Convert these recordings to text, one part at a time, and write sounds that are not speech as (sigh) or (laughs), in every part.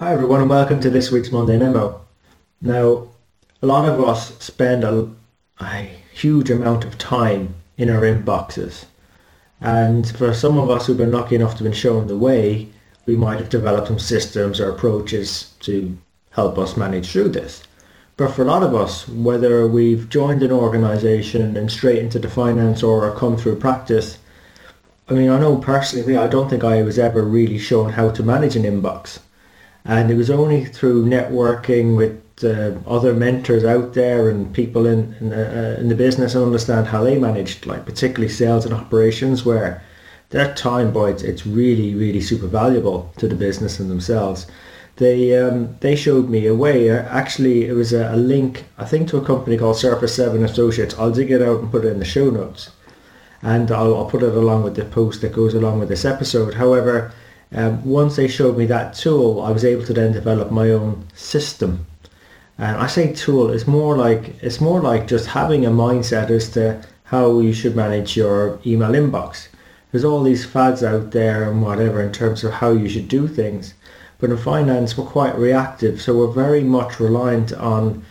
Hi everyone and welcome to this week's Monday Memo. Now, a lot of us spend a, a, huge amount of time in our inboxes. And for some of us who've been lucky enough to be shown the way, we might have developed some systems or approaches to help us manage through this. But for a lot of us, whether we've joined an organization and straight into the finance or come through practice, I mean, I know personally, I don't think I was ever really shown how to manage an inbox. And it was only through networking with uh, other mentors out there and people in in, uh, in the business and understand how they managed, like particularly sales and operations, where their time, boy, it's, it's really, really super valuable to the business and themselves. They um, they showed me a way. Uh, actually, it was a, a, link, I think, to a company called Surface Seven Associates. I'll dig it out and put it in the show notes, and I'll, I'll put it along with the post that goes along with this episode. However, um, once they showed me that tool, I was able to then develop my own system. And I say tool, it's more like it's more like just having a mindset as to how you should manage your email inbox. There's all these fads out there and whatever in terms of how you should do things. But in finance, we're quite reactive, so we're very much reliant on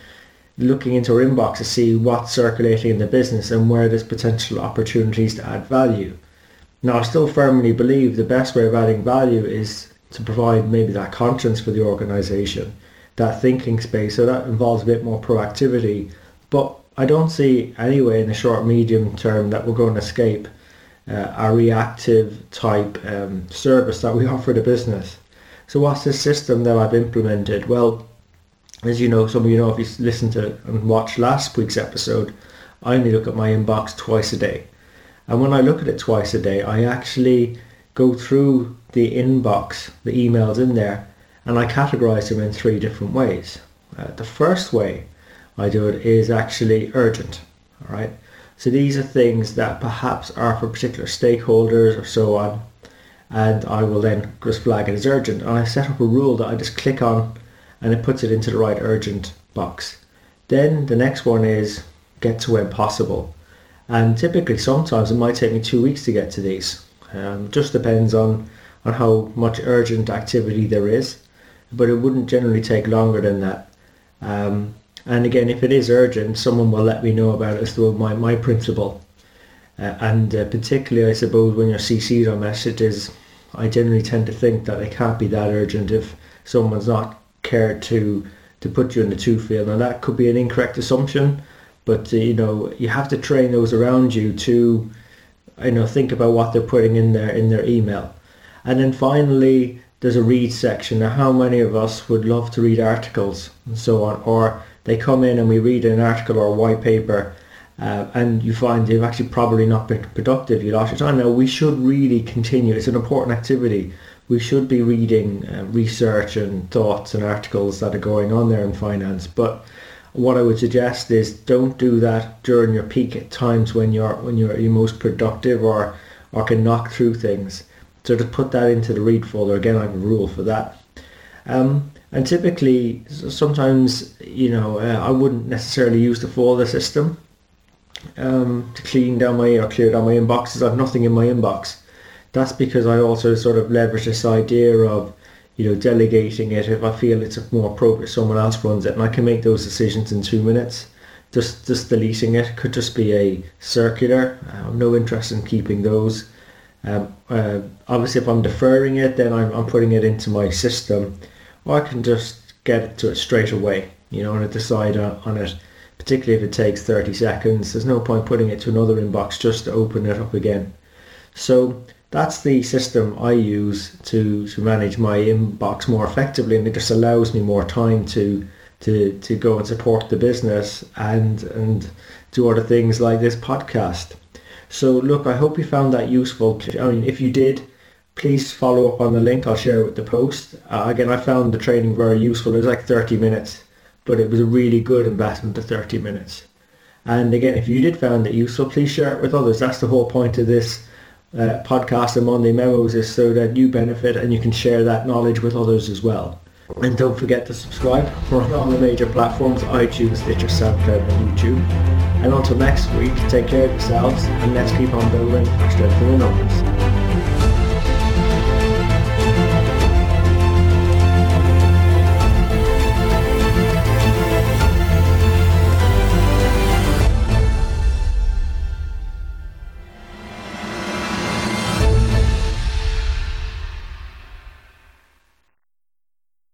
looking into our inbox to see what's circulating in the business and where there's potential opportunities to add value. Now, I still firmly believe the best way of adding value is to provide maybe that conscience for the organisation, that thinking space. So that involves a bit more proactivity. But I don't see any way in the short medium term that we're going to escape uh, a reactive type um, service that we (laughs) offer the business. So what's the system that I've implemented? Well, as you know, some of you know if you listened to and watched last week's episode, I only look at my inbox twice a day. And when I look at it twice a day, I actually go through the inbox, the emails in there, and I categorize them in three different ways. Uh, the first way I do it is actually urgent. All right. So these are things that perhaps are for particular stakeholders or so on. And I will then just flag it as urgent. And I set up a rule that I just click on and it puts it into the right urgent box. Then the next one is get to when possible. And typically, sometimes it might take me to weeks to get to these. Um, just depends on, on how much urgent activity there is. But it wouldn't generally take longer than that. Um, and again, if it is urgent, someone will let me know about it to my, my principle. Uh, and uh, particularly, I suppose, when you're CC'd on messages, I generally tend to think that it can't be that urgent if someone's not cared to to put you in the two field. And that could be an incorrect assumption but uh, you know you have to train those around you to you know think about what they're putting in their in their email. And then finally there's a read section. Now how many of us would love to read articles and so on? Or they come in and we read an article or a white paper uh, and you find you've actually probably not been productive. You lost your time. Now we should really continue. It's an important activity. We should be reading uh, research and thoughts and articles that are going on there in finance. But what I would suggest is don't do that during your peak at times when you're when you're your most productive or or can knock through things. So to put that into the read folder again, I have a rule for that. Um, and typically, sometimes you know uh, I wouldn't necessarily use the folder system um, to clean down my or clear down my inboxes. I have nothing in my inbox. That's because I also sort of leverage this idea of you know, delegating it if I feel it's more appropriate someone else runs it and I can make those decisions in two minutes. Just just deleting it could just be a circular. I have no interest in keeping those. Um, uh, obviously, if I'm deferring it, then I'm, I'm putting it into my system, or I can just get to it straight away. You know, and decide on it. Particularly if it takes 30 seconds, there's no point putting it to another inbox just to open it up again. So that's the system I use to, to manage my inbox more effectively and it just allows me more time to to, to go and support the business and and do other things like this podcast. So look, I hope you found that useful. I mean, if you did, please follow up on the link. I'll share it with the post. Uh, again, I found the training very useful. It was like 30 minutes, but it was a really good investment of 30 minutes. And again, if you did find it useful, please share it with others. That's the whole point of this uh, podcast and Monday Memos is so that you benefit and you can share that knowledge with others as well. And don't forget to subscribe. We're on all the major platforms, iTunes, Stitcher, SoundCloud and YouTube. And until next week, take care of yourselves and let's keep on building our strength in the numbers.